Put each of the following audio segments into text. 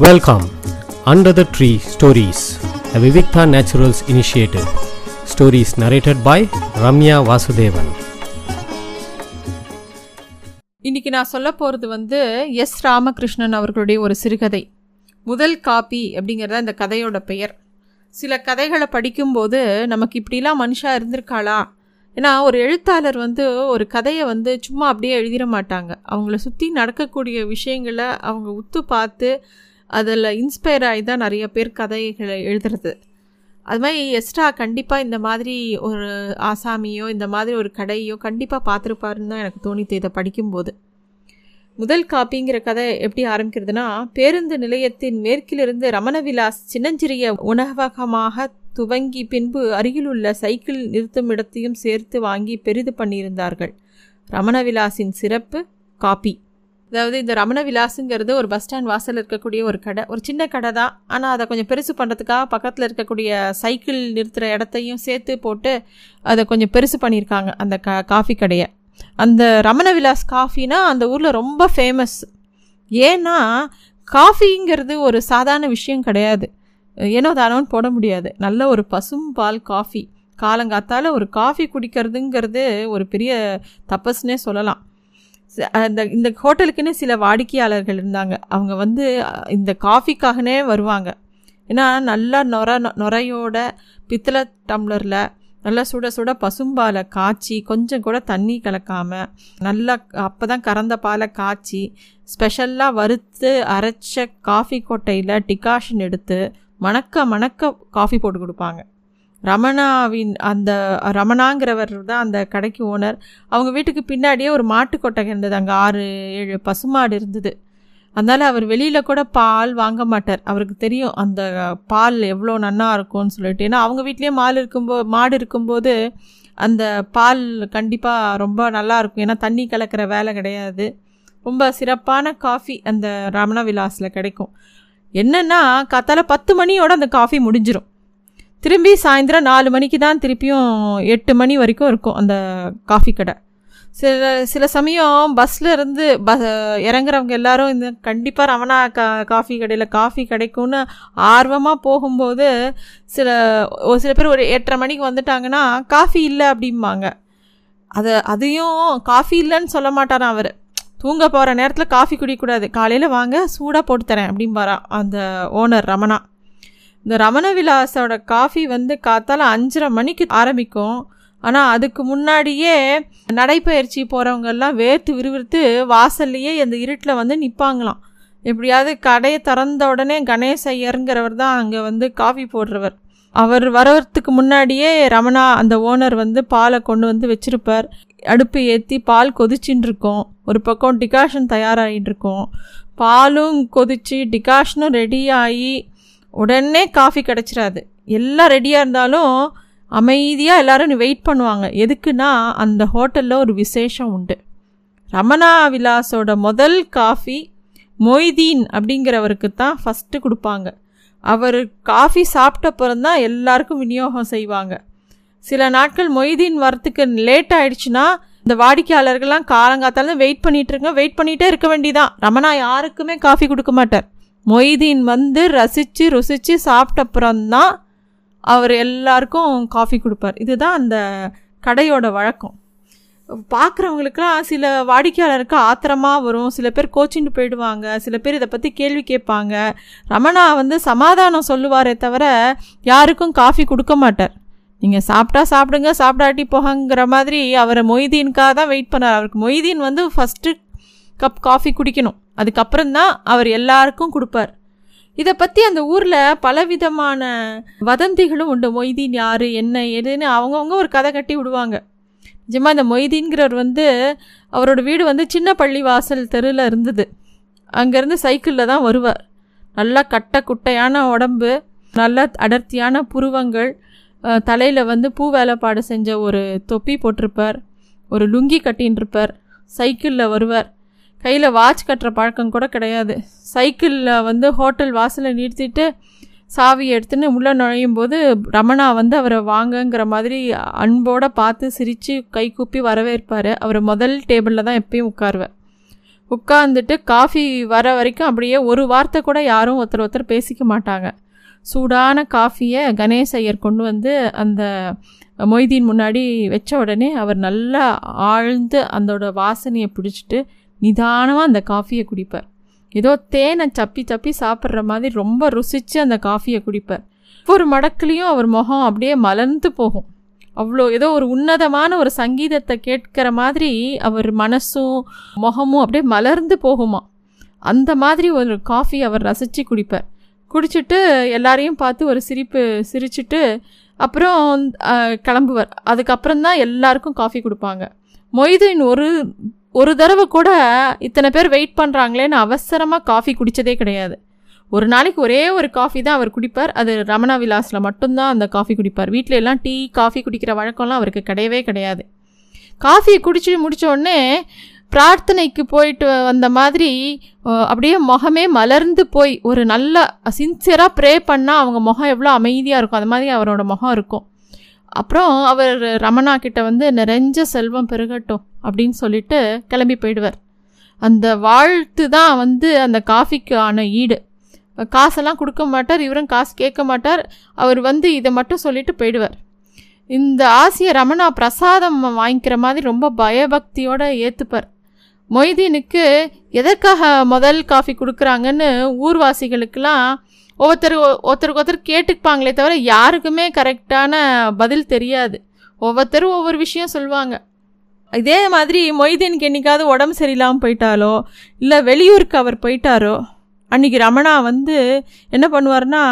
Welcome, Under the Tree Stories, a Vivikta Naturals initiative. Stories narrated by Ramya Vasudevan. இன்னைக்கு நான் சொல்ல போகிறது வந்து எஸ் ராமகிருஷ்ணன் அவர்களுடைய ஒரு சிறுகதை. முதல் காப்பி அப்படிங்கிறத இந்த கதையோட பெயர். சில கதைகளை படிக்கும்போது நமக்கு இப்படிலாம் மனுஷா இருந்திருக்காளா? ஏன்னா ஒரு எழுத்தாளர் வந்து ஒரு கதையை வந்து சும்மா அப்படியே எழுதிட மாட்டாங்க. அவங்கள சுற்றி நடக்கக்கூடிய விஷயங்களை அவங்க உத்து பார்த்து அதில் இன்ஸ்பயர் ஆகி தான் நிறைய பேர் கதைகளை எழுதுறது. அது மாதிரி எஸ்ட்ரா கண்டிப்பாக இந்த மாதிரி ஒரு ஆசாமியோ இந்த மாதிரி ஒரு கடையோ கண்டிப்பாக பார்த்துருப்பாருன்னு தான் எனக்கு தோணித்து இதை படிக்கும்போது. முதல் காப்பிங்கிற கதை எப்படி ஆரம்பிக்கிறதுனா பேருந்து நிலையத்தின் மேற்கிலிருந்து ரமணவிலாஸ் சின்னஞ்சிறிய உணவகமாக துவங்கி பின்பு அருகிலுள்ள சைக்கிள் நிறுத்தும் இடத்தையும் சேர்த்து வாங்கி பெரிது பண்ணியிருந்தார்கள். ரமணவிலாஸின் சிறப்பு காப்பி. அதாவது இந்த ரமண விலாஸுங்கிறது ஒரு பஸ் ஸ்டாண்ட் வாசலில் இருக்கக்கூடிய ஒரு கடை. ஒரு சின்ன கடை தான் ஆனால் அதை கொஞ்சம் பெருசு பண்ணுறதுக்காக பக்கத்தில் இருக்கக்கூடிய சைக்கிள் நிறுத்துகிற இடத்தையும் சேர்த்து போட்டு அதை கொஞ்சம் பெருசு பண்ணியிருக்காங்க அந்த கா காஃபி கடையை. அந்த ரமண விலாஸ் காஃபினா அந்த ஊரில் ரொம்ப ஃபேமஸ் ஏன்னா காஃபிங்கிறது ஒரு சாதாரண விஷயம் கிடையாது. ஏனோ தானோன்னு போட முடியாது. நல்ல ஒரு பசும் பால் காஃபி காலங்காத்தால் ஒரு காஃபி குடிக்கிறதுங்கிறது ஒரு பெரிய தப்பஸ்னே சொல்லலாம். அந்த இந்த ஹோட்டலுக்குன்னு சில வாடிக்கையாளர்கள் இருந்தாங்க. அவங்க வந்து இந்த காஃபிக்காகனே வருவாங்க. ஏன்னா நல்லா நொர நுரையோட பித்தளை டம்ளரில் நல்லா சுட சுட பசும்பாலை காய்ச்சி கொஞ்சம் கூட தண்ணி கலக்காமல் நல்லா அப்போ தான் கறந்த பாலை காய்ச்சி ஸ்பெஷலாக வறுத்து அரைச்ச காஃபி கொட்டையில் டிகாஷன் எடுத்து மணக்க மணக்க காஃபி போட்டு கொடுப்பாங்க. ரமணாவின் அந்த ரமணாங்கிறவர் தான் அந்த கடைக்கு ஓனர். அவங்க வீட்டுக்கு பின்னாடியே ஒரு மாட்டு கொட்டகை இருந்தது. அங்கே ஆறு ஏழு பசுமாடு இருந்தது. அதனால் அவர் வெளியில் கூட பால் வாங்க மாட்டார். அவருக்கு தெரியும் அந்த பால் எவ்வளோ நன்னா இருக்கும்னு சொல்லிட்டு. ஏன்னா அவங்க வீட்லேயே மால் இருக்கும்போ மாடு இருக்கும்போது அந்த பால் கண்டிப்பாக ரொம்ப நல்லா இருக்கும். ஏன்னா தண்ணி கலக்கிற வேலை கிடையாது. ரொம்ப சிறப்பான காஃபி அந்த ரமண விலாஸில் கிடைக்கும். என்னென்னா காத்தால பத்து மணியோட அந்த காஃபி முடிஞ்சிடும் திரும்பி சாயந்தரம் நாலு மணிக்கு தான் திருப்பியும் எட்டு மணி வரைக்கும் இருக்கும் அந்த காஃபி கடை. சில சில சமயம் பஸ்ஸில் இருந்து ப இறங்குறவங்க எல்லாரும் இந்த கண்டிப்பாக ரமணா கா காஃபி கடையில் காஃபி கிடைக்கும்னு ஆர்வமாக போகும்போது சில ஒரு சில பேர் ஒரு எட்டரை மணிக்கு வந்துட்டாங்கன்னா காஃபி இல்லை அப்படிம்பாங்க. அதை அதையும் காஃபி இல்லைன்னு சொல்ல மாட்டாரான் அவர். தூங்க போகிற நேரத்தில் காஃபி குடிக்கக்கூடாது. காலையில் வாங்க சூடாக போட்டு தரேன் அப்படிம்பாரா அந்த ஓனர் ரமணா. இந்த ரமண விலாஸோட காஃபி வந்து காத்தால அஞ்சரை மணிக்கு ஆரம்பிக்கும். ஆனால் அதுக்கு முன்னாடியே நடைப்பயிற்சி போகிறவங்கெல்லாம் வேர்த்து விறுவிறுத்து வாசல்லையே அந்த இருட்டில் வந்து நிற்பாங்களாம் எப்படியாவது கடையை திறந்த உடனே கணேச ஐயருங்கிறவர் தான் அங்கே வந்து காஃபி போடுறவர். அவர் வரத்துக்கு முன்னாடியே ரமணா அந்த ஓனர் வந்து பாலை கொண்டு வந்து வச்சுருப்பார். அடுப்பு ஏற்றி பால் கொதிச்சின்னு ஒரு பக்கம் டிகாஷன் தயாராகிட்டு இருக்கோம் பாலும் கொதித்து டிகாஷனும் ரெடி ஆகி உடனே காஃபி கிடச்சிடாது எல்லாம் ரெடியாக இருந்தாலும் அமைதியாக எல்லோரும் வெயிட் பண்ணுவாங்க. எதுக்குன்னா அந்த ஹோட்டலில் ஒரு விசேஷம் உண்டு. ரமணா விலாஸோட முதல் காஃபி மொய்தீன் அப்படிங்கிறவருக்கு தான் ஃபஸ்ட்டு கொடுப்பாங்க. அவர் காஃபி சாப்பிட்டப்புறம் தான் எல்லாருக்கும் விநியோகம் செய்வாங்க. சில நாட்கள் மொய்தீன் வரத்துக்கு லேட் ஆயிடுச்சுன்னா இந்த வாடிக்கையாளர்கள்லாம் காலங்காத்தாலும் வெயிட் பண்ணிகிட்ருங்க வெயிட் பண்ணிகிட்டே இருக்க வேண்டியதான் ரமணா யாருக்குமே காஃபி கொடுக்க மாட்டார். மொய்தீன் வந்து ரசித்து ருசித்து சாப்பிட்டப்புறம்தான் அவர் எல்லாருக்கும் காஃபி கொடுப்பார். இதுதான் அந்த கடையோட வழக்கம். பார்க்குறவங்களுக்குலாம் சில வாடிக்கையாளருக்கு ஆத்திரமாக வரும். சில பேர் கோச்சின்னு போயிடுவாங்க. சில பேர் இதை பற்றி கேள்வி கேட்பாங்க. ரமணா வந்து சமாதானம் சொல்லுவாரே தவிர யாருக்கும் காஃபி கொடுக்க மாட்டார். நீங்கள் சாப்பிட்டா சாப்பிடுங்க சாப்பிடாட்டி போகங்கிற மாதிரி அவரை மொய்தீனுக்காக தான் வெயிட் பண்ணார். அவருக்கு மொய்தீன் வந்து ஃபஸ்ட்டு கப் காஃபி குடிக்கணும். அதுக்கப்புறம் தான் அவர் எல்லாருக்கும் கொடுப்பார். இதை பற்றி அந்த ஊரில் பலவிதமான வதந்திகளும் உண்டு. மொய்தீன் யார் என்ன எதுன்னு அவங்கவுங்க ஒரு கதை கட்டி விடுவாங்க. நிஜமாக இந்த மொய்தீன்கிறவர் வந்து அவரோட வீடு வந்து சின்ன பள்ளி வாசல் தெருவில் இருந்தது. அங்கேருந்து சைக்கிளில் தான் வருவார். நல்லா கட்ட குட்டையான உடம்பு நல்ல அடர்த்தியான புருவங்கள் தலையில் வந்து பூ வேலைப்பாடு செஞ்ச ஒரு தொப்பி போட்டிருப்பார். ஒரு லுங்கி கட்டின்னு இருப்பார் சைக்கிளில் வருவார். கையில் வாட்ச் கட்டுற பழக்கம் கூட கிடையாது. சைக்கிளில் வந்து ஹோட்டல் வாசலில் நிறுத்திட்டு சாவி எடுத்துன்னு உள்ளே நுழையும் போது ரமணா வந்து அவரை வாங்கங்கிற மாதிரி அன்போடு பார்த்து சிரித்து கை கூப்பி வரவேற்பார். அவரை முதல் டேபிளில் தான் எப்பயும் உட்காருவேன் உட்காந்துட்டு காஃபி வர வரைக்கும் அப்படியே ஒரு வார்த்தை கூட யாரும் ஒருத்தர் ஒருத்தர் பேசிக்க மாட்டாங்க. சூடான காஃபியை கணேஷ் ஐயர் கொண்டு வந்து அந்த மொய்தீன் முன்னாடி வச்ச உடனே அவர் நல்லா ஆழ்ந்து அதோட வாசனையை பிடிச்சிட்டு நிதானமாக அந்த காஃபியை குடிப்பார் ஏதோ தேனை சப்பி சப்பி சாப்பிட்ற மாதிரி ரொம்ப ருசித்து அந்த காஃபியை குடிப்பார் ஒவ்வொரு மடக்குலேயும் அவர் முகம் அப்படியே மலர்ந்து போகும். அவ்வளோ ஏதோ ஒரு உன்னதமான ஒரு சங்கீதத்தை கேட்கிற மாதிரி அவர் மனசும் முகமும் அப்படியே மலர்ந்து போகுமா. அந்த மாதிரி ஒரு காஃபி அவர் ரசித்து குடிப்பார் குடிச்சிட்டு எல்லாரையும் பார்த்து ஒரு சிரிப்பு சிரிச்சுட்டு அப்புறம் கிளம்புவார். அதுக்கப்புறம் தான் எல்லாருக்கும் காஃபி கொடுப்பாங்க. மொய்தீன் ஒரு ஒரு தடவை கூட இத்தனை பேர் வெயிட் பண்ணுறாங்களேன்னு அவசரமாக காஃபி குடித்ததே கிடையாது. ஒரு நாளைக்கு ஒரே ஒரு காஃபி தான் அவர் குடிப்பார். அது ரமணா விலாஸில் மட்டும்தான் அந்த காஃபி குடிப்பார். வீட்டில எல்லாம் டீ காஃபி குடிக்கிற வழக்கம்லாம் அவருக்கு கிடையவே கிடையாது. காஃபியை குடிச்சு முடித்த உடனே பிரார்த்தனைக்கு போயிட்டு வந்த மாதிரி அப்படியே முகமே மலர்ந்து போய் ஒரு நல்ல சின்சியராக ப்ரே பண்ணால் அவங்க முகம் எவ்வளோ அமைதியாக இருக்கும். அது மாதிரி அவரோட முகம் இருக்கும். அப்புறம் அவர் ரமணா கிட்ட வந்து நிறைஞ்ச செல்வம் பெருகட்டும் அப்படின்னு சொல்லிட்டு கிளம்பி போயிடுவார். அந்த வாழ்த்து தான் வந்து அந்த காஃபிக்கு ஆன ஈடு. காசெல்லாம் கொடுக்க மாட்டார் இவரும் காசு கேட்க மாட்டார். அவர் வந்து இதை மட்டும் சொல்லிட்டு போயிடுவார். இந்த ஆசையை ரமணா பிரசாதம் வாங்கிக்கிற மாதிரி ரொம்ப பயபக்தியோடு ஏற்றுப்பார் மொய்தீனுக்கு எதற்காக முதல் காஃபி கொடுக்குறாங்கன்னு ஊர்வாசிகளுக்கெல்லாம் ஒவ்வொருத்தர் ஒருத்தருக்கு ஒருத்தர் கேட்டுப்பாங்களே தவிர யாருக்குமே கரெக்டான பதில் தெரியாது. ஒவ்வொருத்தரும் ஒவ்வொரு விஷயம் சொல்லுவாங்க. இதே மாதிரி மொய்தீனுக்கு என்னைக்காவது உடம்பு சரியில்லாமல் போயிட்டாலோ இல்லை வெளியூருக்கு அவர் போயிட்டாரோ அன்றைக்கி ரமணா வந்து என்ன பண்ணுவார்னா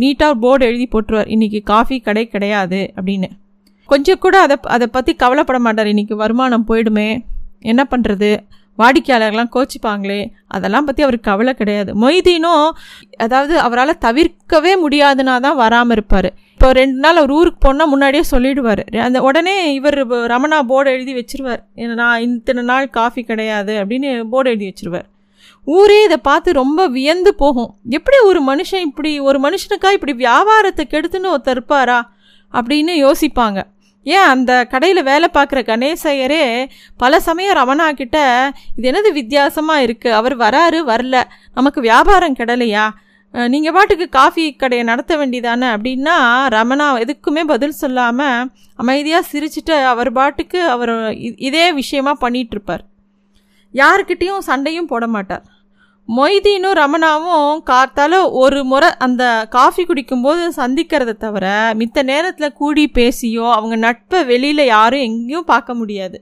நீட்டாக போர்டு எழுதி போட்டுருவார். இன்றைக்கி காஃபி கடை கிடையாது அப்படின்னு. கொஞ்சம் கூட அதை அதை பற்றி கவலைப்பட மாட்டார். இன்றைக்கி வருமானம் போயிடுமே. என்ன பண்ணுறது வாடிக்கையாளர்கள்லாம் கோச்சிப்பாங்களே அதெல்லாம் பற்றி அவருக்கு கவலை கிடையாது. மொய்தீனும் அதாவது அவரால் தவிர்க்கவே முடியாதுன்னா தான் வராமல் இருப்பார். இப்போ ரெண்டு நாள் அவர் ஊருக்கு போனால் முன்னாடியே சொல்லிடுவார். அந்த உடனே இவர் ரமணா போர்டு எழுதி வச்சிருவார். நான் இத்தனை நாள் காஃபி கிடையாது அப்படின்னு போர்டு எழுதி வச்சிருவார். ஊரே இதை பார்த்து ரொம்ப வியந்து போகும். எப்படி ஒரு மனுஷன் இப்படி ஒரு மனுஷனுக்கா இப்படி வியாபாரத்தை கெடுத்துன்னு ஒருத்தர் இருப்பாரா? அப்படின்னு யோசிப்பாங்க. ஏன் அந்த கடையில் வேலை பார்க்குற கணேசையரே பல சமயம் ரமணா கிட்ட இது என்னது வித்தியாசமாக இருக்குது அவர் வராரு வரல. நமக்கு வியாபாரம் கிடலையா? நீங்கள் பாட்டுக்கு காஃபி கடையை நடத்த வேண்டியதானே? அப்படின்னா ரமணா எதுக்குமே பதில் சொல்லாமல் அமைதியாக சிரிச்சுட்டு அவர் பாட்டுக்கு அவர் இதே விஷயமா பண்ணிகிட்ருப்பார் யாருக்கிட்டேயும் சண்டையும் போட மாட்டார். மொய்தீனும் ரமணாவும் கார்த்தால ஒரு முறை அந்த காஃபி குடிக்கும்போது சந்திக்கிறத தவிர மித்த நேரத்தில் கூடி பேசியோ அவங்க நட்பை வெளியில் யாரும் எங்கேயும் பார்க்க முடியாது.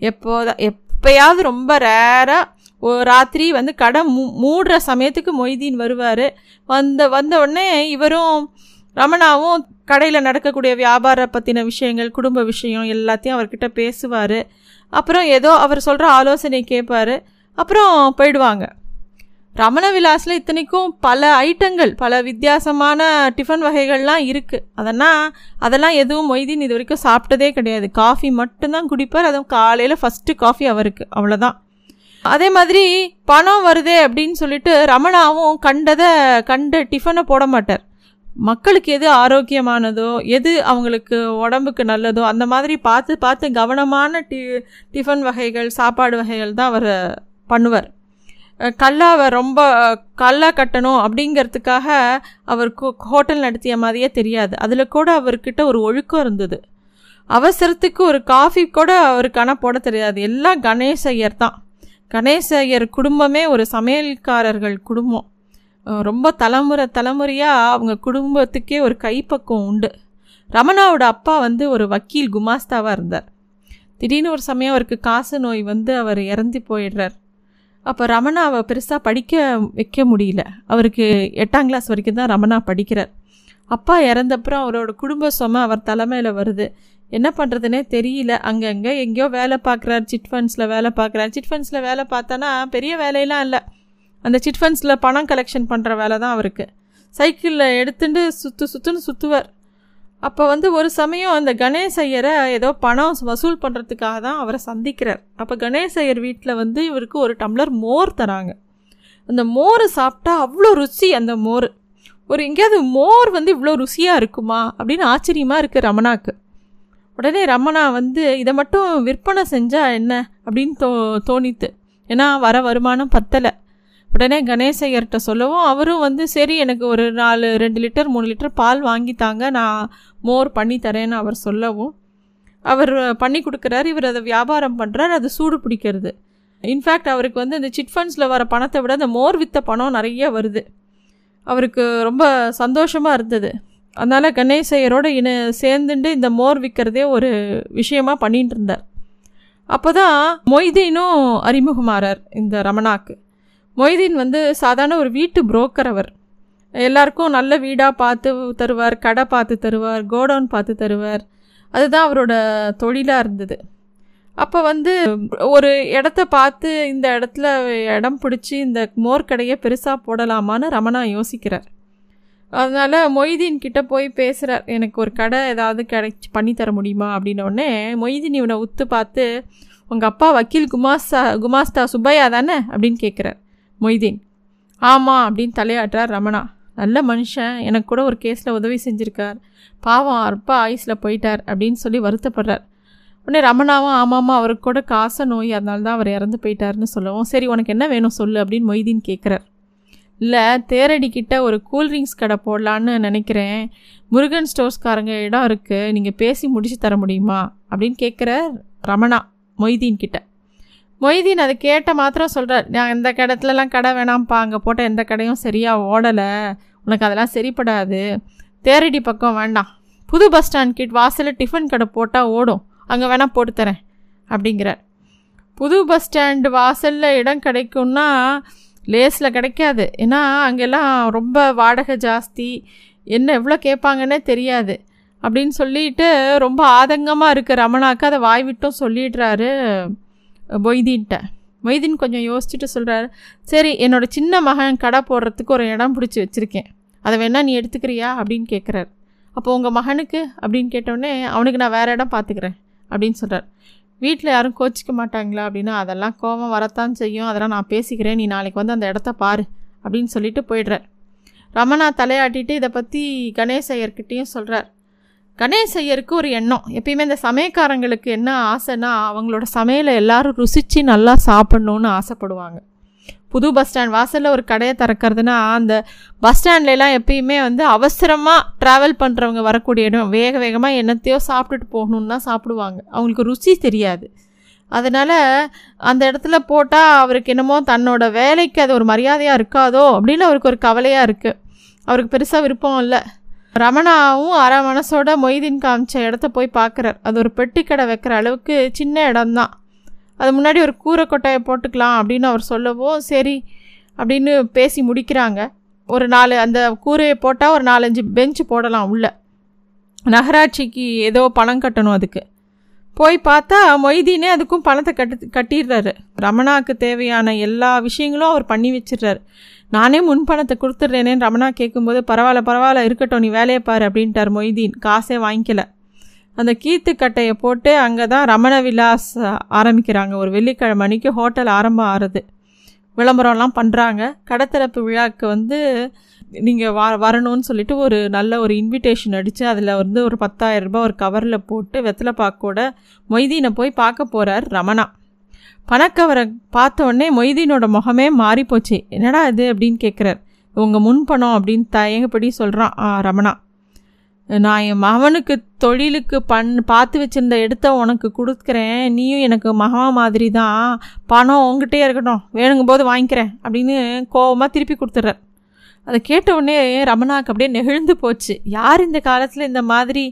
எப்போதா எப்பயாவது ரொம்ப ரேராக ஒரு ராத்திரி வந்து கடை மூ மூடுற சமயத்துக்கு மொய்தீன் வருவார். வந்த வந்த உடனே இவரும் ரமணாவும் கடையில் நடக்கக்கூடிய வியாபார பற்றின விஷயங்கள் குடும்ப விஷயம் எல்லாத்தையும் அவர்கிட்ட பேசுவார். அப்புறம் ஏதோ அவர் சொல்கிற ஆலோசனை கேட்பாரு அப்புறம் போயிடுவாங்க. ரமண விலாஸில் இத்தனைக்கும் பல ஐட்டங்கள் பல வித்தியாசமான டிஃபன் வகைகள்லாம் இருக்குது அதெல்லாம் அதெல்லாம் எதுவும் மொய்தீன் இது வரைக்கும் சாப்பிட்டதே கிடையாது. காஃபி மட்டும்தான் குடிப்பார் அதுவும் காலையில் ஃபஸ்ட்டு காஃபி அவருக்கு அவ்வளோதான் அதே மாதிரி பணம் வருதே அப்படின்னு சொல்லிட்டு ரமணாவும் கண்டதை கண்ட டிஃபனை போட மாட்டார். மக்களுக்கு எது ஆரோக்கியமானதோ எது அவங்களுக்கு உடம்புக்கு நல்லதோ அந்த மாதிரி பார்த்து பார்த்து கவனமான டி டிஃபன் வகைகள் சாப்பாடு வகைகள் தான் அவர் பண்ணுவார். கல்லாவை ரொம்ப கல்லா கட்டணும் அப்படிங்கிறதுக்காக அவர் ஹோட்டல் நடத்திய மாதிரியே தெரியாது. அதில் கூட அவர்கிட்ட ஒரு ஒழுக்கம் இருந்தது. அவசரத்துக்கு ஒரு காஃபி கூட அவருக்கு ஆனால் போட தெரியாது. எல்லாம் கணேஷ் ஐயர் தான். கணேச ஐயர் குடும்பமே ஒரு சமையல்காரர்கள் குடும்பம். ரொம்ப தலைமுறை தலைமுறையாக அவங்க குடும்பத்துக்கே ஒரு கைப்பக்குவம் உண்டு. ரமணாவோட அப்பா வந்து ஒரு வக்கீல் குமாஸ்தாவாக இருந்தார். திடீர்னு ஒரு சமயம் அவருக்கு காசு நோய் வந்து அவர் இறந்து போயிடுறார். அப்போ ரமணாவை பெருசாக படிக்க வைக்க முடியல. அவருக்கு எட்டாம் கிளாஸ் வரைக்கும் தான் ரமணா படிக்கிறார். அப்பா இறந்தப்புறம் அவரோட குடும்ப சுமை அவர் தலைமையில் வருது. என்ன பண்ணுறதுனே தெரியல. அங்கங்கே எங்கேயோ வேலை பார்க்குறாரு. சிட் ஃபண்ட்ஸில் வேலை பார்க்குறாரு. சிட் ஃபண்ட்ஸில் வேலை பார்த்தானா பெரிய வேலையெல்லாம் இல்லை. அந்த சிட் ஃபண்ட்ஸில் பணம் கலெக்ஷன் பண்ணுற வேலை தான் அவருக்கு. சைக்கிளில் எடுத்துட்டு சுற்று சுற்றுன்னு சுற்றுவார் அப்போ வந்து ஒரு சமயம் அந்த கணேஷ் ஐயரை ஏதோ பணம் வசூல் பண்ணுறதுக்காக தான் அவரை சந்திக்கிறார். அப்போ கணேஷ் ஐயர் வீட்டில் வந்து இவருக்கு ஒரு டம்ளர் மோர் தராங்க. அந்த மோரை சாப்பிட்டா அவ்வளோ ருசி அந்த மோர். ஒரு எங்கேயாவது மோர் வந்து இவ்வளோ ருசியாக இருக்குமா? அப்படின்னு ஆச்சரியமாக இருக்குது ரமணாக்கு. உடனே ரமணா வந்து இதை மட்டும் விற்பனை செஞ்சால் என்ன? அப்படின்னு தோ தோணித்து. ஏன்னா வர வருமானம் பத்தலை. உடனே கணேசையர்கிட்ட சொல்லவும் அவரும் வந்து சரி எனக்கு ஒரு நாலு ரெண்டு லிட்டர் மூணு லிட்டர் பால் வாங்கித்தாங்க நான் மோர் பண்ணி தரேன்னு அவர் சொல்லவும் அவர் பண்ணி கொடுக்குறாரு இவர் அதை வியாபாரம் பண்ணுறாரு அது சூடு பிடிக்கிறது. இன்ஃபேக்ட் அவருக்கு வந்து இந்த சிட் ஃபண்ட்ஸில் வர பணத்தை விட அந்த மோர் வித்த பணம் நிறைய வருது. அவருக்கு ரொம்ப சந்தோஷமாக இருந்தது. அதனால் கணேசையரோட இன சேர்ந்துட்டு இந்த மோர் விற்கிறதே ஒரு விஷயமாக பண்ணிட்டு இருந்தார். அப்போ தான் மொய்தீனும் அறிமுகமாறார் இந்த ரமணாக்கு. மொய்தீன் வந்து சாதாரண ஒரு வீட்டு புரோக்கர் அவர். எல்லாருக்கும் நல்ல வீடாக பார்த்து தருவார் கடை பார்த்து தருவார் கோடவுன் பார்த்து தருவார். அதுதான் அவரோட தொழிலாக இருந்தது. அப்போ வந்து ஒரு இடத்த பார்த்து இந்த இடத்துல இடம் பிடிச்சி இந்த மோர் கடையை பெருசாக போடலாமான்னு ரமணா யோசிக்கிறார். அதனால் மொய்தீன் கிட்டே போய் பேசுகிறார் எனக்கு ஒரு கடை ஏதாவது கிடைச்சி பண்ணி தர முடியுமா? அப்படின்னோடனே மொய்தீன் இவனை உத்து பார்த்து உங்கள் அப்பா வக்கீல் குமாஸ்தா குமாஸ்தா சுப்பையா தானே? அப்படின்னு கேட்குறார் மொய்தீன். ஆமாம் அப்படின்னு தலையாட்டார் ரமணா. நல்ல மனுஷன். எனக்கு கூட ஒரு கேஸில் உதவி செஞ்சுருக்கார். பாவம் அற்ப ஆயுஸில் போயிட்டார் அப்படின்னு சொல்லி வருத்தப்படுறார். உடனே ரமணாவும் ஆமாம்மா அவருக்கு கூட காச நோய் அதனால தான் அவர் இறந்து போயிட்டாருன்னு சொல்லவும் சரி உனக்கு என்ன வேணும் சொல்லு அப்படின்னு மொய்தீன் கேட்குறார் இல்லை தேரடிக்கிட்ட ஒரு கூல்ட்ரிங்க்ஸ் கடை போடலான்னு நினைக்கிறேன். முருகன் ஸ்டோர்ஸ்காரங்க இடம் இருக்குது நீங்கள் பேசி முடிச்சு தர முடியுமா? அப்படின்னு கேட்குற ரமணா மொய்தீன் கிட்ட. மொய்தீன் அதை கேட்ட மாத்திரம் சொல்கிறார் நான் இந்த கடத்துலலாம் கடை வேணாம்ப்பா அங்கே போட்ட எந்த கடையும் சரியாக ஓடலை. உனக்கு அதெல்லாம் சரிப்படாது. தேரடி பக்கம் வேண்டாம். புது பஸ் ஸ்டாண்ட் கிட் வாசலில் டிஃபன் கடை போட்டால் ஓடும். அங்கே வேணால் போட்டு தரேன் அப்படிங்கிறார். புது பஸ் ஸ்டாண்டு வாசலில் இடம் கிடைக்கும்னா லேஸில் கிடைக்காது. ஏன்னா அங்கெல்லாம் ரொம்ப வாடகை ஜாஸ்தி. என்ன எவ்வளோ கேட்பாங்கன்னே தெரியாது. அப்படின்னு சொல்லிட்டு ரொம்ப ஆதங்கமாக இருக்க ரமணாக்கு. அதை வாய் விட்டும் சொல்லிடுறாரு. மொய்தீன்ட்ட மொய்தீன் கொஞ்சம் யோசிச்சுட்டு சொல்கிறாரு சரி என்னோடய சின்ன மகன் கடை போடுறதுக்கு ஒரு இடம் பிடிச்சி வச்சுருக்கேன். அதை வேணால் நீ எடுத்துக்கிறியா? அப்படின்னு கேட்குறாரு அப்போ உங்கள் மகனுக்கு? அப்படின்னு கேட்டோடனே அவனுக்கு நான் வேறு இடம் பார்த்துக்கிறேன் அப்படின்னு சொல்கிறார் வீட்டில் யாரும் கோச்சிக்க மாட்டாங்களா? அப்படின்னா அதெல்லாம் கோபம் வரத்தான் செய்யும். அதெல்லாம் நான் பேசிக்கிறேன். நீ நாளைக்கு வந்து அந்த இடத்த பாரு. அப்படின்னு சொல்லிட்டு போயிடுறார். ரமணா தலையாட்டிட்டு இதை பற்றி கணேச ஐயர்கிட்டையும் சொல்கிறார் கணேஷ் ஐயருக்கு ஒரு எண்ணம். எப்பயுமே இந்த சமயக்காரங்களுக்கு என்ன ஆசைன்னா அவங்களோட சமையலை எல்லாரும் ருசித்து நல்லா சாப்பிட்ணுன்னு ஆசைப்படுவாங்க. புது பஸ் ஸ்டாண்ட் வாசலில் ஒரு கடையை திறக்கிறதுனா அந்த பஸ் ஸ்டாண்ட்லலாம் எப்பயுமே வந்து அவசரமாக ட்ராவல் பண்ணுறவங்க வரக்கூடிய இடம். வேக வேகமாக என்னத்தையோ சாப்பிட்டுட்டு போகணுன்னு தான் சாப்பிடுவாங்க. அவங்களுக்கு ருசி தெரியாது. அதனால் அந்த இடத்துல போட்டால் அவருக்கு என்னமோ தன்னோட வேலைக்கு அது ஒரு மரியாதையாக இருக்காதோ அப்படின்னு அவருக்கு ஒரு கவலையாக இருக்குது அவருக்கு பெருசாக விருப்பம் இல்லை. ரமணாவும் அரை மனசோட மொய்தீன் காமிச்ச இடத்த போய் பார்க்குறார் அது ஒரு பெட்டி கடை வைக்கிற அளவுக்கு சின்ன இடம்தான். அது முன்னாடி ஒரு கூரை கொட்டையை போட்டுக்கலாம் அப்படின்னு அவர் சொல்லவும் சரி அப்படின்னு பேசி முடிக்கிறாங்க. ஒரு நாலு அந்த கூரையை போட்டால் ஒரு நாலஞ்சு பெஞ்சு போடலாம் உள்ள. நகராட்சிக்கு ஏதோ பணம் கட்டணும் அதுக்கு. போய் பார்த்தா மொய்தீனே அதுக்கும் பணத்தை கட்டு கட்டிடுறாரு. ரமணாவுக்கு தேவையான எல்லா விஷயங்களும் அவர் பண்ணி வச்சிடுறாரு. நானே முன்பணத்தை கொடுத்துட்றேனேன்னு ரமணா கேட்கும்போது பரவாயில்ல பரவாயில்ல இருக்கட்டும் நீ வேலையை பாரு அப்படின்ட்டார் மொய்தீன். காசே வாங்கிக்கல. அந்த கீத்து கட்டையை போட்டு அங்கே தான் ரமண விலாஸ் ஆரம்பிக்கிறாங்க. ஒரு வெள்ளிக்கிழமை அன்னைக்கு ஹோட்டல் ஆரம்பம் ஆறுது. விளம்பரம்லாம் பண்ணுறாங்க கடத்திறப்பு விழாவுக்கு வந்து நீங்கள் வ வரணும்னு சொல்லிட்டு ஒரு நல்ல ஒரு இன்விடேஷன் அடித்து அதில் வந்து ஒரு பத்தாயிரம் ரூபாய் ஒரு கவரில் போட்டு வெத்தலை பாக்கோட மொய்தீனை போய் பார்க்க போகிறார் ரமணா. பணக்கவரை பார்த்த உடனே மொய்தீனோட முகமே மாறிப்போச்சு. என்னடா இது? அப்படின்னு கேட்குறார் உங்கள் முன்பணம் அப்படின்னு தயங்கப்படி சொல்கிறான் ரமணா. நான் என் மகனுக்கு தொழிலுக்கு பண் பார்த்து வச்சுருந்த இடத்த உனக்கு கொடுக்குறேன். நீயும் எனக்கு மகா மாதிரி தான் பணம் உங்ககிட்டே இருக்கட்டும். வேணுங்கும் போது வாங்கிக்கிறேன் அப்படின்னு கோபமாக திருப்பி கொடுத்துட்றார் அதை கேட்ட உடனே ரமணாக்கு அப்படியே நெகிழ்ந்து போச்சு. யார் இந்த காலத்தில் இந்த மாதிரி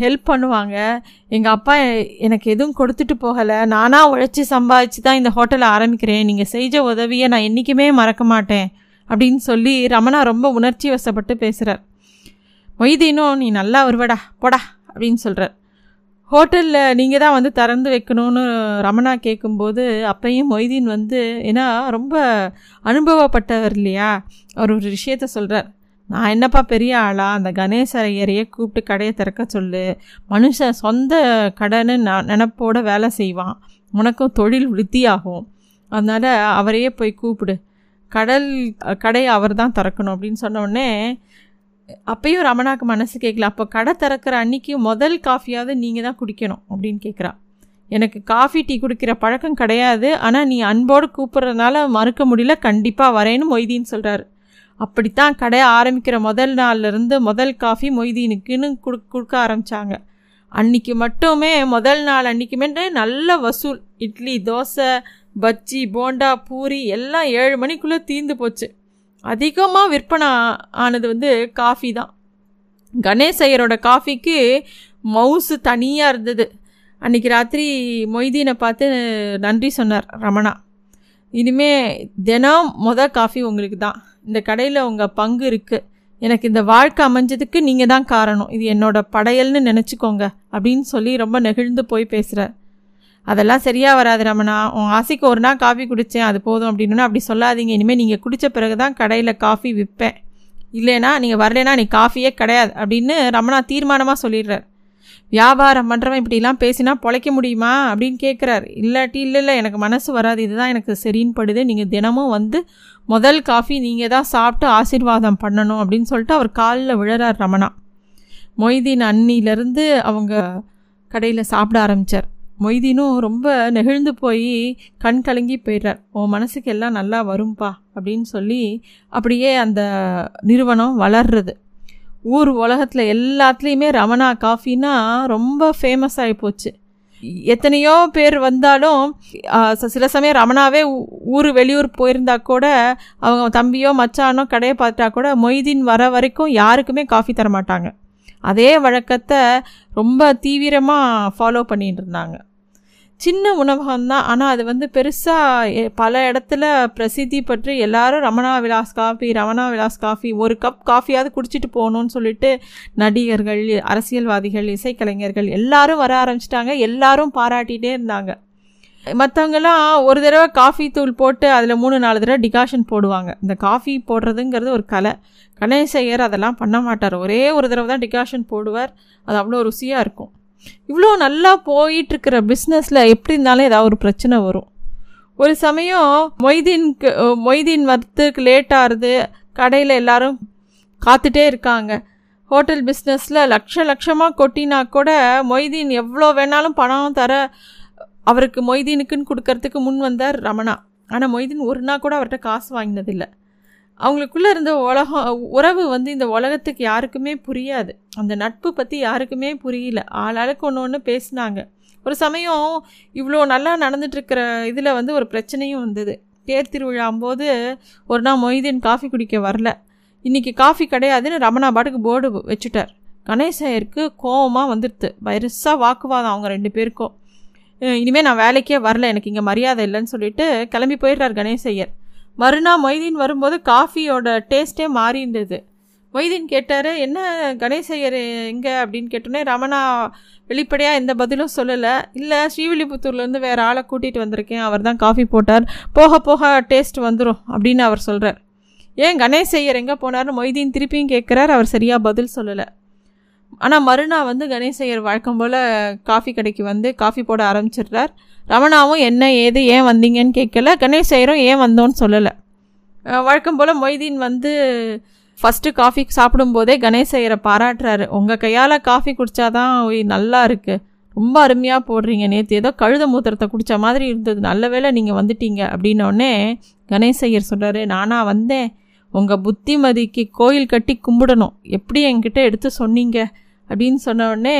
ஹெல்ப் பண்ணுவாங்க. எங்கள் அப்பா எனக்கு எதுவும் கொடுத்துட்டு போகலை. நானாக உழைச்சி சம்பாதிச்சு தான் இந்த ஹோட்டலை ஆரம்பிக்கிறேன். நீங்கள் செஞ்ச உதவியை நான் என்றைக்குமே மறக்க மாட்டேன். அப்படின்னு சொல்லி ரமணா ரொம்ப உணர்ச்சி வசப்பட்டு பேசுகிறார் மொய்தீனும் நீ நல்லா வருவடா போடா அப்படின்னு சொல்கிறார் ஹோட்டலில் நீங்கள் தான் வந்து திறந்து வைக்கணும்னு ரமணா கேட்கும்போது அப்பையும் மொய்தீன் வந்து ஏன்னா ரொம்ப அனுபவப்பட்டவர் இல்லையா? அவர் ஒரு விஷயத்த சொல்கிறார் நான் என்னப்பா பெரிய ஆளா? அந்த கணேச ஐயரையே கூப்பிட்டு கடையை திறக்க சொல்லு. மனுஷன் சொந்த கடைன்னு நான் நினப்போட வேலை செய்வான். உனக்கும் தொழில் விருத்தியாகும். அதனால் அவரையே போய் கூப்பிடு. கடல் கடையை அவர் தான் திறக்கணும் அப்படின்னு சொன்னோடனே அப்பயும் ரமணாக்கு மனசு கேட்கல. அப்போ கடை திறக்கிற அன்னைக்கு முதல் காஃபியாவது நீங்கள் தான் குடிக்கணும் அப்படின்னு கேட்குறா. எனக்கு காஃபி டீ குடிக்கிற பழக்கம் கிடையாது. ஆனால் நீ அன்போடு கூப்பிட்றதுனால மறுக்க முடியல. கண்டிப்பாக வரேன்னு மொய்தின்னு சொல்கிறாரு அப்படித்தான் கடையை ஆரம்பிக்கிற முதல் நாள்லேருந்து முதல் காஃபி மொய்தீனுக்குன்னு கொடு கொடுக்க ஆரம்பித்தாங்க அன்னைக்கு மட்டுமே முதல் நாள் அன்றைக்குமே நல்ல வசூல். இட்லி தோசை பஜ்ஜி போண்டா பூரி எல்லாம் ஏழு மணிக்குள்ளே தீர்ந்து போச்சு. அதிகமாக விற்பனை ஆனது வந்து காஃபி தான். கணேஷ் ஐயரோட காஃபிக்கு மவுசு தனியாக இருந்தது. அன்றைக்கி ராத்திரி மொய்தீனை பார்த்து நன்றி சொன்னார் ரமணா. இனிமே தினம் மொதல் காஃபி உங்களுக்கு தான் இந்த கடையில் உங்கள் பங்கு இருக்குது எனக்கு இந்த வாழ்க்கை அமைஞ்சதுக்கு நீங்கள் தான் காரணம். இது என்னோட படையல்னு நினச்சிக்கோங்க அப்படின்னு சொல்லி ரொம்ப நெகிழ்ந்து போய் பேசுகிறார் அதெல்லாம் சரியாக வராது ரமணா. உன் ஆசைக்கு ஒரு நாள் காஃபி குடித்தேன் அது போதும் அப்படின்னு அப்படி சொல்லாதீங்க. இனிமேல் நீங்கள் குடித்த பிறகு தான் கடையில் காஃபி விற்பேன். இல்லைனா நீங்கள் வரலைன்னா நீ காஃபியே கிடையாது அப்படின்னு ரமணா தீர்மானமாக சொல்லிடுறார். வியாபாரம் பண்ணுறவன் இப்படிலாம் பேசினா பொழைக்க முடியுமா அப்படின்னு கேட்குறாரு இல்லாட்டி இல்லை இல்லை எனக்கு மனசு வராது. இதுதான் எனக்கு சரின்னு படுது. நீங்கள் தினமும் வந்து முதல் காஃபி நீங்கள் தான் சாப்பிட்டு ஆசீர்வாதம் பண்ணணும் அப்படின்னு சொல்லிட்டு அவர் காலில் விழறார் ரமணா. மொய்தீன் அன்னிலேருந்து அவங்க கடையில் சாப்பிட ஆரம்பித்தார் மொய்தீனும் ரொம்ப நெகிழ்ந்து போய் கண் கலங்கி போயிடுறார். உன் மனசுக்கு எல்லாம் நல்லா வரும்பா அப்படின்னு சொல்லி அப்படியே அந்த நிறுவனம் வளர்றது. ஊர் உலகத்தில் எல்லாத்துலேயுமே ரமணா காஃபின்னா ரொம்ப ஃபேமஸ் ஆகி போச்சு. எத்தனையோ பேர் வந்தாலும் சில சமயம் ரமணாவே ஊர் வெளியூர் போயிருந்தா கூட அவங்க தம்பியோ மச்சானோ கடையை பார்த்தா கூட மொய்தீன் வர வரைக்கும் யாருக்குமே காஃபி தர மாட்டாங்க அதே வழக்கத்தை ரொம்ப தீவிரமாக ஃபாலோ பண்ணிகிட்டு இருந்தாங்க. சின்ன உணவகம்தான். ஆனால் அது வந்து பெருசாக பல இடத்துல பிரசித்தி பற்றி எல்லாரும் ரமணா விலாஸ் காஃபி ரமணா விலாஸ் காஃபி ஒரு கப் காஃபியாவது குடிச்சிட்டு போகணுன்னு சொல்லிட்டு நடிகர்கள் அரசியல்வாதிகள் இசைக்கலைஞர்கள் எல்லாரும் வர ஆரம்பிச்சிட்டாங்க. எல்லாரும் பாராட்டிகிட்டே இருந்தாங்க. மற்றவங்கெல்லாம் ஒரு தடவை காஃபி தூள் போட்டு அதில் மூணு நாலு தடவை டிகாஷன் போடுவாங்க. இந்த காஃபி போடுறதுங்கிறது ஒரு கலை. கணேசையர் அதெல்லாம் பண்ண மாட்டார். ஒரே ஒரு தடவை தான் டிகாஷன் போடுவார். அது அவ்வளோ ருசியாக இருக்கும். இவ்வளோ நல்லா போயிட்டுருக்கிற பிஸ்னஸில் எப்படி இருந்தாலும் ஏதாவது ஒரு பிரச்சனை வரும். ஒரு சமயம் மொய்தீனுக்கு மொய்தீன் வரத்துக்கு லேட் ஆகுது கடையில் எல்லோரும் காத்துட்டே இருக்காங்க. ஹோட்டல் பிஸ்னஸில் லட்ச லட்சமாக கொட்டினா கூட மொய்தீன் எவ்வளோ வேணாலும் பணம் தர அவருக்கு மொய்தீனுக்குன்னு கொடுக்கறதுக்கு முன் வந்தார் ரமணா. ஆனால் மொய்தீன் ஒரு நாள் கூட அவர்கிட்ட காசு வாங்கினதில்லை. அவங்களுக்குள்ளே இருந்த உலகம் உறவு வந்து இந்த உலகத்துக்கு யாருக்குமே புரியாது. அந்த நட்பு பற்றி யாருக்குமே புரியல. ஆளாளுக்கு ஒன்று ஒன்று பேசினாங்க. ஒரு சமயம் இவ்வளோ நல்லா நடந்துட்டுருக்கிற இதில் வந்து ஒரு பிரச்சனையும் வந்தது. தேர் திருவிழாம்போது ஒரு நாள் மொய்தீன் காஃபி குடிக்க வரல. இன்றைக்கி காஃபி கிடையாதுன்னு ரமணா பாட்டுக்கு போர்டு வச்சுட்டார். கணேசையருக்கு கோவமாக வந்துடுது வயசாக வாக்குவாதம் அவங்க ரெண்டு பேருக்கும். இனிமேல் நான் வேலைக்கே வரல. எனக்கு இங்கே மரியாதை இல்லைன்னு சொல்லிட்டு கிளம்பி போயிடுறார் கணேசையர் மறுநாள் மொய்தீன் வரும்போது காஃபியோட டேஸ்ட்டே மாறிண்டது மொய்தீன் கேட்டார் என்ன கணேசையர் எங்கே அப்படின்னு கேட்டோன்னே ரமணா வெளிப்படையாக எந்த பதிலும் சொல்லலை. இல்லை ஸ்ரீவில்லிபுத்தூர்லேருந்து வேறு ஆளை கூட்டிகிட்டு வந்திருக்கேன். அவர் தான் காஃபி போட்டார். போக போக டேஸ்ட் வந்துடும் அப்படின்னு அவர் சொல்கிறார் ஏன் கணேசையர் எங்கே போனார்னு மொய்தீன் திருப்பியும் கேட்குறார் அவர் சரியாக பதில் சொல்லலை. ஆனால் மறுநாள் வந்து கணேசையர் வழக்கம் போல் காஃபி கடைக்கு வந்து காஃபி போட ஆரம்பிச்சிடுறார். ரமணாவும் என்ன ஏது ஏன் வந்தீங்கன்னு கேட்கல. கணேஷ் ஐயரும் ஏன் வந்தோன்னு சொல்லலை. வழக்கம் போல் மொய்தீன் வந்து ஃபஸ்ட்டு காஃபி சாப்பிடும்போதே கணேசையரை பாராட்டுறாரு. உங்கள் கையால் காஃபி குடித்தாதான் நல்லா இருக்குது ரொம்ப அருமையாக போடுறீங்க. நேற்று ஏதோ கழுத மூத்திரத்தை குடித்த மாதிரி இருந்தது. நல்ல வேலை நீங்கள் வந்துட்டீங்க. அப்படின்னோடனே ஐயர் சொல்கிறாரு நானாக வந்தேன். உங்கள் புத்திமதிக்கு கோயில் கட்டி கும்பிடணும். எப்படி என்கிட்ட எடுத்து சொன்னீங்க? அப்படின்னு சொன்ன உடனே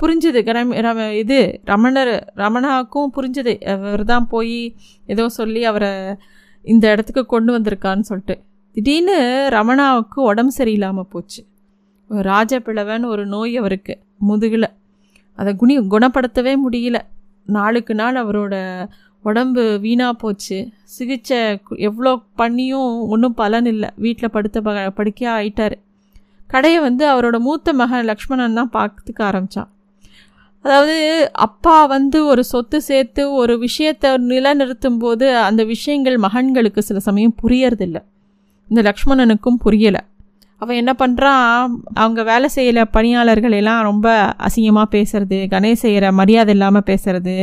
புரிஞ்சுது கரம் ரம இது ரமணர் ரமணாவுக்கும் புரிஞ்சுது. அவர் தான் போய் ஏதோ சொல்லி அவரை இந்த இடத்துக்கு கொண்டு வந்திருக்கான்னு சொல்லிட்டு. திடீர்னு ரமணாவுக்கு உடம்பு சரியில்லாமல் போச்சு. ராஜ பிளவன் ஒரு நோய் அவருக்கு முதுகில். அதை குணி குணப்படுத்தவே முடியல. நாளுக்கு நாள் அவரோட உடம்பு வீணாக போச்சு. சிகிச்சை எவ்வளோ பண்ணியும் ஒன்றும் பலன் இல்லை. வீட்டில் படுத்த ப படுக்கையாக ஆயிட்டார். கடையை வந்து அவரோட மூத்த மகன் லக்ஷ்மணன் தான் பார்த்துக்க ஆரம்பித்தான் அதாவது அப்பா வந்து ஒரு சொத்து சேர்த்து ஒரு விஷயத்தை நிலநிறுத்தும் போது அந்த விஷயங்கள் மகன்களுக்கு சில சமயம் புரியறதில்ல. இந்த லக்ஷ்மணனுக்கும் புரியலை. அவன் என்ன பண்ணுறான் அவங்க வேலை செய்கிற பணியாளர்கள் எல்லாம் ரொம்ப அசிங்கமாக பேசுறது செய்கிற மரியாதை இல்லாமல் பேசுறது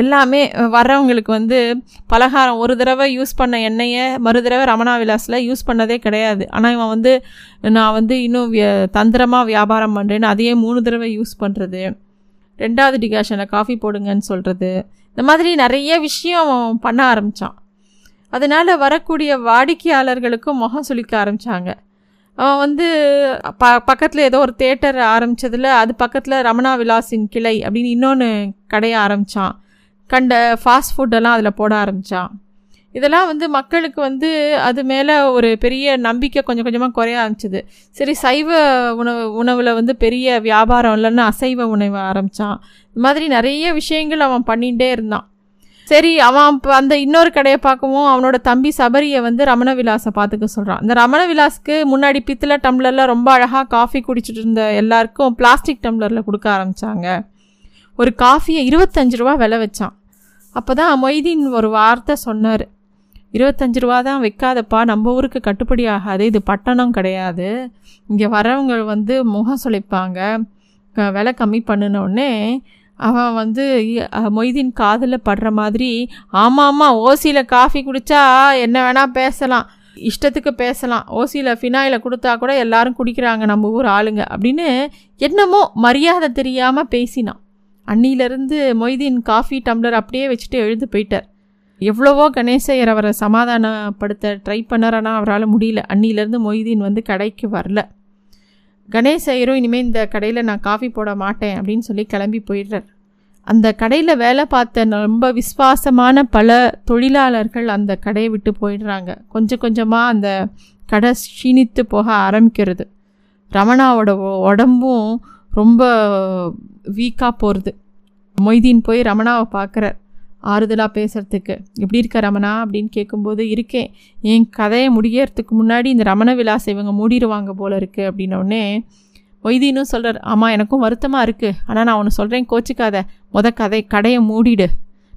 எல்லாமே வர்றவங்களுக்கு வந்து பலகாரம் ஒரு தடவை யூஸ் பண்ண எண்ணெயை மறு தடவை ரமணா விலாஸில் யூஸ் பண்ணதே கிடையாது. ஆனால் இவன் வந்து நான் வந்து இன்னும் தந்திரமாக வியாபாரம் பண்ணுறேன்னு அதையே மூணு தடவை யூஸ் பண்ணுறது ரெண்டாவது டிகாஷனில் காஃபி போடுங்கன்னு சொல்கிறது இந்த மாதிரி நிறைய விஷயம் பண்ண ஆரம்பித்தான் அதனால் வரக்கூடிய வாடிக்கையாளர்களுக்கும் முகம் சுளிக்க ஆரம்பித்தாங்க அவன் வந்து ப பக்கத்தில் ஏதோ ஒரு தேட்டர் ஆரம்பித்ததில் அது பக்கத்தில் ரமணா விலாஸின் கிளை அப்படின்னு இன்னொன்று கடைய ஆரம்பித்தான் கண்ட ஃபாஸ்ட் ஃபுட்டெல்லாம் அதில் போட ஆரம்பித்தான் இதெல்லாம் வந்து மக்களுக்கு வந்து அது மேலே ஒரு பெரிய நம்பிக்கை கொஞ்சம் கொஞ்சமாக குறைய ஆரம்பிச்சிது. சரி சைவ உணவு உணவில் வந்து பெரிய வியாபாரம் இல்லைன்னு அசைவ உணவு ஆரம்பித்தான் இந்த மாதிரி நிறைய விஷயங்கள் அவன் பண்ணிகிட்டே இருந்தான். சரி அவன் இப்போ அந்த இன்னொரு கடையை பார்க்கவும் அவனோட தம்பி சபரியை வந்து ரமண விலாஸை பார்த்துக்க சொல்கிறான் அந்த ரமண விலாஸ்க்கு முன்னாடி பித்தளை டம்ளரில் ரொம்ப அழகாக காஃபி குடிச்சிட்டு இருந்த எல்லாருக்கும் பிளாஸ்டிக் டம்ளரில் கொடுக்க ஆரம்பித்தாங்க ஒரு காஃபியை இருபத்தஞ்சு ரூபா விலை வச்சான். அப்போ தான் மொய்தீன் ஒரு வார்த்தை சொன்னார். இருபத்தஞ்சு ரூபா தான் வைக்காதப்பா நம்ம ஊருக்கு கட்டுப்படி ஆகாது இது பட்டணம் கிடையாது. இங்கே வரவங்க வந்து முகம் சுளைப்பாங்க விலை கம்மி பண்ணினோடனே அவன் வந்து மொய்தீன் காதில் படுற மாதிரி ஆமாம் ஆமாம் ஓசியில் காஃபி குடித்தா என்ன வேணால் பேசலாம். இஷ்டத்துக்கு பேசலாம். ஓசியில் ஃபினாயில கொடுத்தா கூட எல்லாரும் குடிக்கிறாங்க நம்ம ஊர் ஆளுங்க அப்படின்னு என்னமோ மரியாதை தெரியாமல் பேசினான். அன்னியிலேருந்து மொய்தீன் காஃபி டம்ளர் அப்படியே வச்சுட்டு எழுந்து போயிட்டார். எவ்வளவோ கணேசையர் அவரை சமாதானப்படுத்த ட்ரை பண்ணார் ஆனால் அவரால் முடியல. அன்னியிலேருந்து மொய்தீன் வந்து கடைக்கு வரல. கணேஷ் ஐயரும் இனிமேல் இந்த கடையில் நான் காஃபி போட மாட்டேன் அப்படின்னு சொல்லி கிளம்பி போயிடுறார். அந்த கடையில் வேலை பார்த்த ரொம்ப விஸ்வாசமான பல தொழிலாளர்கள் அந்த கடையை விட்டு போயிடுறாங்க. கொஞ்சம் கொஞ்சமாக அந்த கடை க்ஷீணித்து போக ஆரம்பிக்கிறது. ரமணாவோட உடம்பும் ரொம்ப வீக்காக போகிறது மொய்தீன் போய் ரமணாவை பார்க்குறார். ஆறுதலாக பேசுகிறதுக்கு எப்படி இருக்க ரமணா? அப்படின்னு கேட்கும்போது இருக்கேன். என் கதையை முடியறதுக்கு முன்னாடி இந்த ரமண விலாசை இவங்க மூடிடுவாங்க போல இருக்குது அப்படின்னோடனே மொய்தீனும் சொல்கிறார் ஆமாம் எனக்கும் வருத்தமாக இருக்குது ஆனால் நான் ஒன்று சொல்கிறேன் கோச்சிக்காத. மொத கதை கடையை மூடிடு.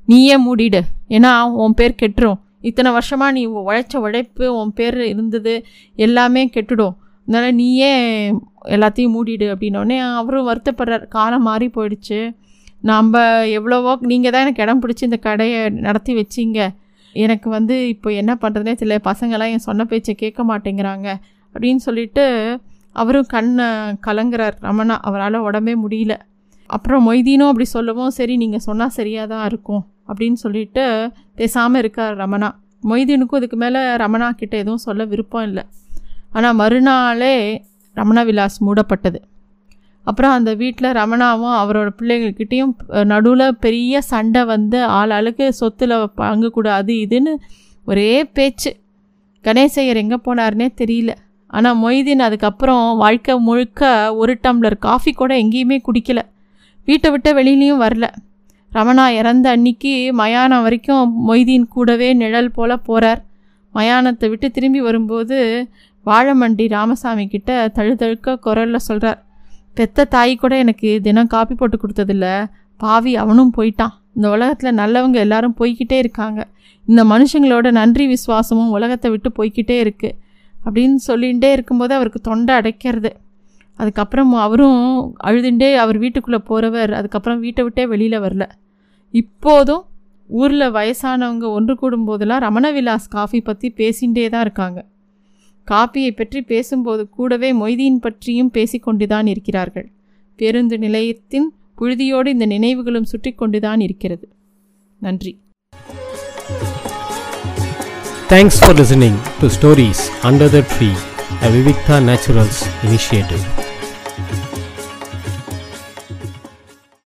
நீயே மூடிடு. ஏன்னா உன் பேர் கெட்டுரும். இத்தனை வருஷமாக நீ உழைச்ச உழைப்பு உன் பேர் இருந்தது எல்லாமே கெட்டுடும். அதனால் நீயே எல்லாத்தையும் மூடிடு. அப்படின்னோடனே அவரும் வருத்தப்படுறார். காலம் மாறி போயிடுச்சு. நம்ம எவ்வளவோ நீங்கள் தான் எனக்கு இடம் பிடிச்சி இந்த கடையை நடத்தி வச்சிங்க. எனக்கு வந்து இப்போ என்ன பண்ணுறதுனே தெரியல. பசங்களாம் என் சொன்ன பேச்சை கேட்க மாட்டேங்கிறாங்க அப்படின்னு சொல்லிட்டு அவரும் கண்ணை கலங்குறார். ரமணா அவரால் உடம்பே முடியல. அப்புறம் மொய்தீனும் அப்படி சொல்லவும் சரி நீங்கள் சொன்னால் சரியாக தான் இருக்கும். அப்படின்னு சொல்லிட்டு பேசாமல் இருக்கார் ரமணா. மொய்தீனுக்கும் இதுக்கு மேலே ரமணா கிட்ட எதுவும் சொல்ல விருப்பம் இல்லை. ஆனால் மறுநாளே ரமணா விலாஸ் மூடப்பட்டது. அப்புறம் அந்த வீட்டில் ரமணாவும் அவரோட பிள்ளைங்கக்கிட்டேயும் நடுவில் பெரிய சண்டை வந்து ஆள் ஆளுக்கு சொத்தில் பங்கு இதுன்னு ஒரே பேச்சு. கணேசையர் எங்கே போனார்னே தெரியல. ஆனால் மொய்தீன் அதுக்கப்புறம் வாழ்க்கை முழுக்க ஒரு டம்ளர் காஃபி கூட எங்கேயுமே குடிக்கல. வீட்டை விட்டு வெளியிலையும் வரல. ரமணா இறந்த அன்னைக்கு மயானம் வரைக்கும் மொய்தீன் கூடவே நிழல் போல் போகிறார் மயானத்தை விட்டு திரும்பி வரும்போது வாழமண்டி ராமசாமி கிட்ட தழுதழுக்க குரலில் சொல்கிறார் பெத்த தாய் கூட எனக்கு தினம் காப்பி போட்டு கொடுத்ததில்ல. பாவி அவனும் போயிட்டான். இந்த உலகத்தில் நல்லவங்க எல்லாரும் போய்கிட்டே இருக்காங்க. இந்த மனுஷங்களோட நன்றி விசுவாசமும் உலகத்தை விட்டு போய்கிட்டே இருக்குது அப்படின்னு சொல்லிகிட்டே இருக்கும்போது அவருக்கு தொண்டை அடைக்கிறது. அதுக்கப்புறம் அவரும் அழுதுண்டே அவர் வீட்டுக்குள்ளே போகிறவர் அதுக்கப்புறம் வீட்டை விட்டே வெளியில் வரல. இப்போதும் ஊரில் வயசானவங்க ஒன்று கூடும்போதெல்லாம் ரமண விலாஸ் காஃபி பற்றி பேசிகிட்டே தான் இருக்காங்க. காப்பியை பற்றி பேசும்போது கூடவே மொய்தீன் பற்றியும் பேசிக்கொண்டுதான் இருக்கிறார்கள். பேருந்து நிலையத்தின் புழுதியோடு இந்த நினைவுகளும் சுற்றி கொண்டுதான் இருக்கிறது. நன்றி. Thanks for listening to stories under the tree a Vivikta Naturals initiative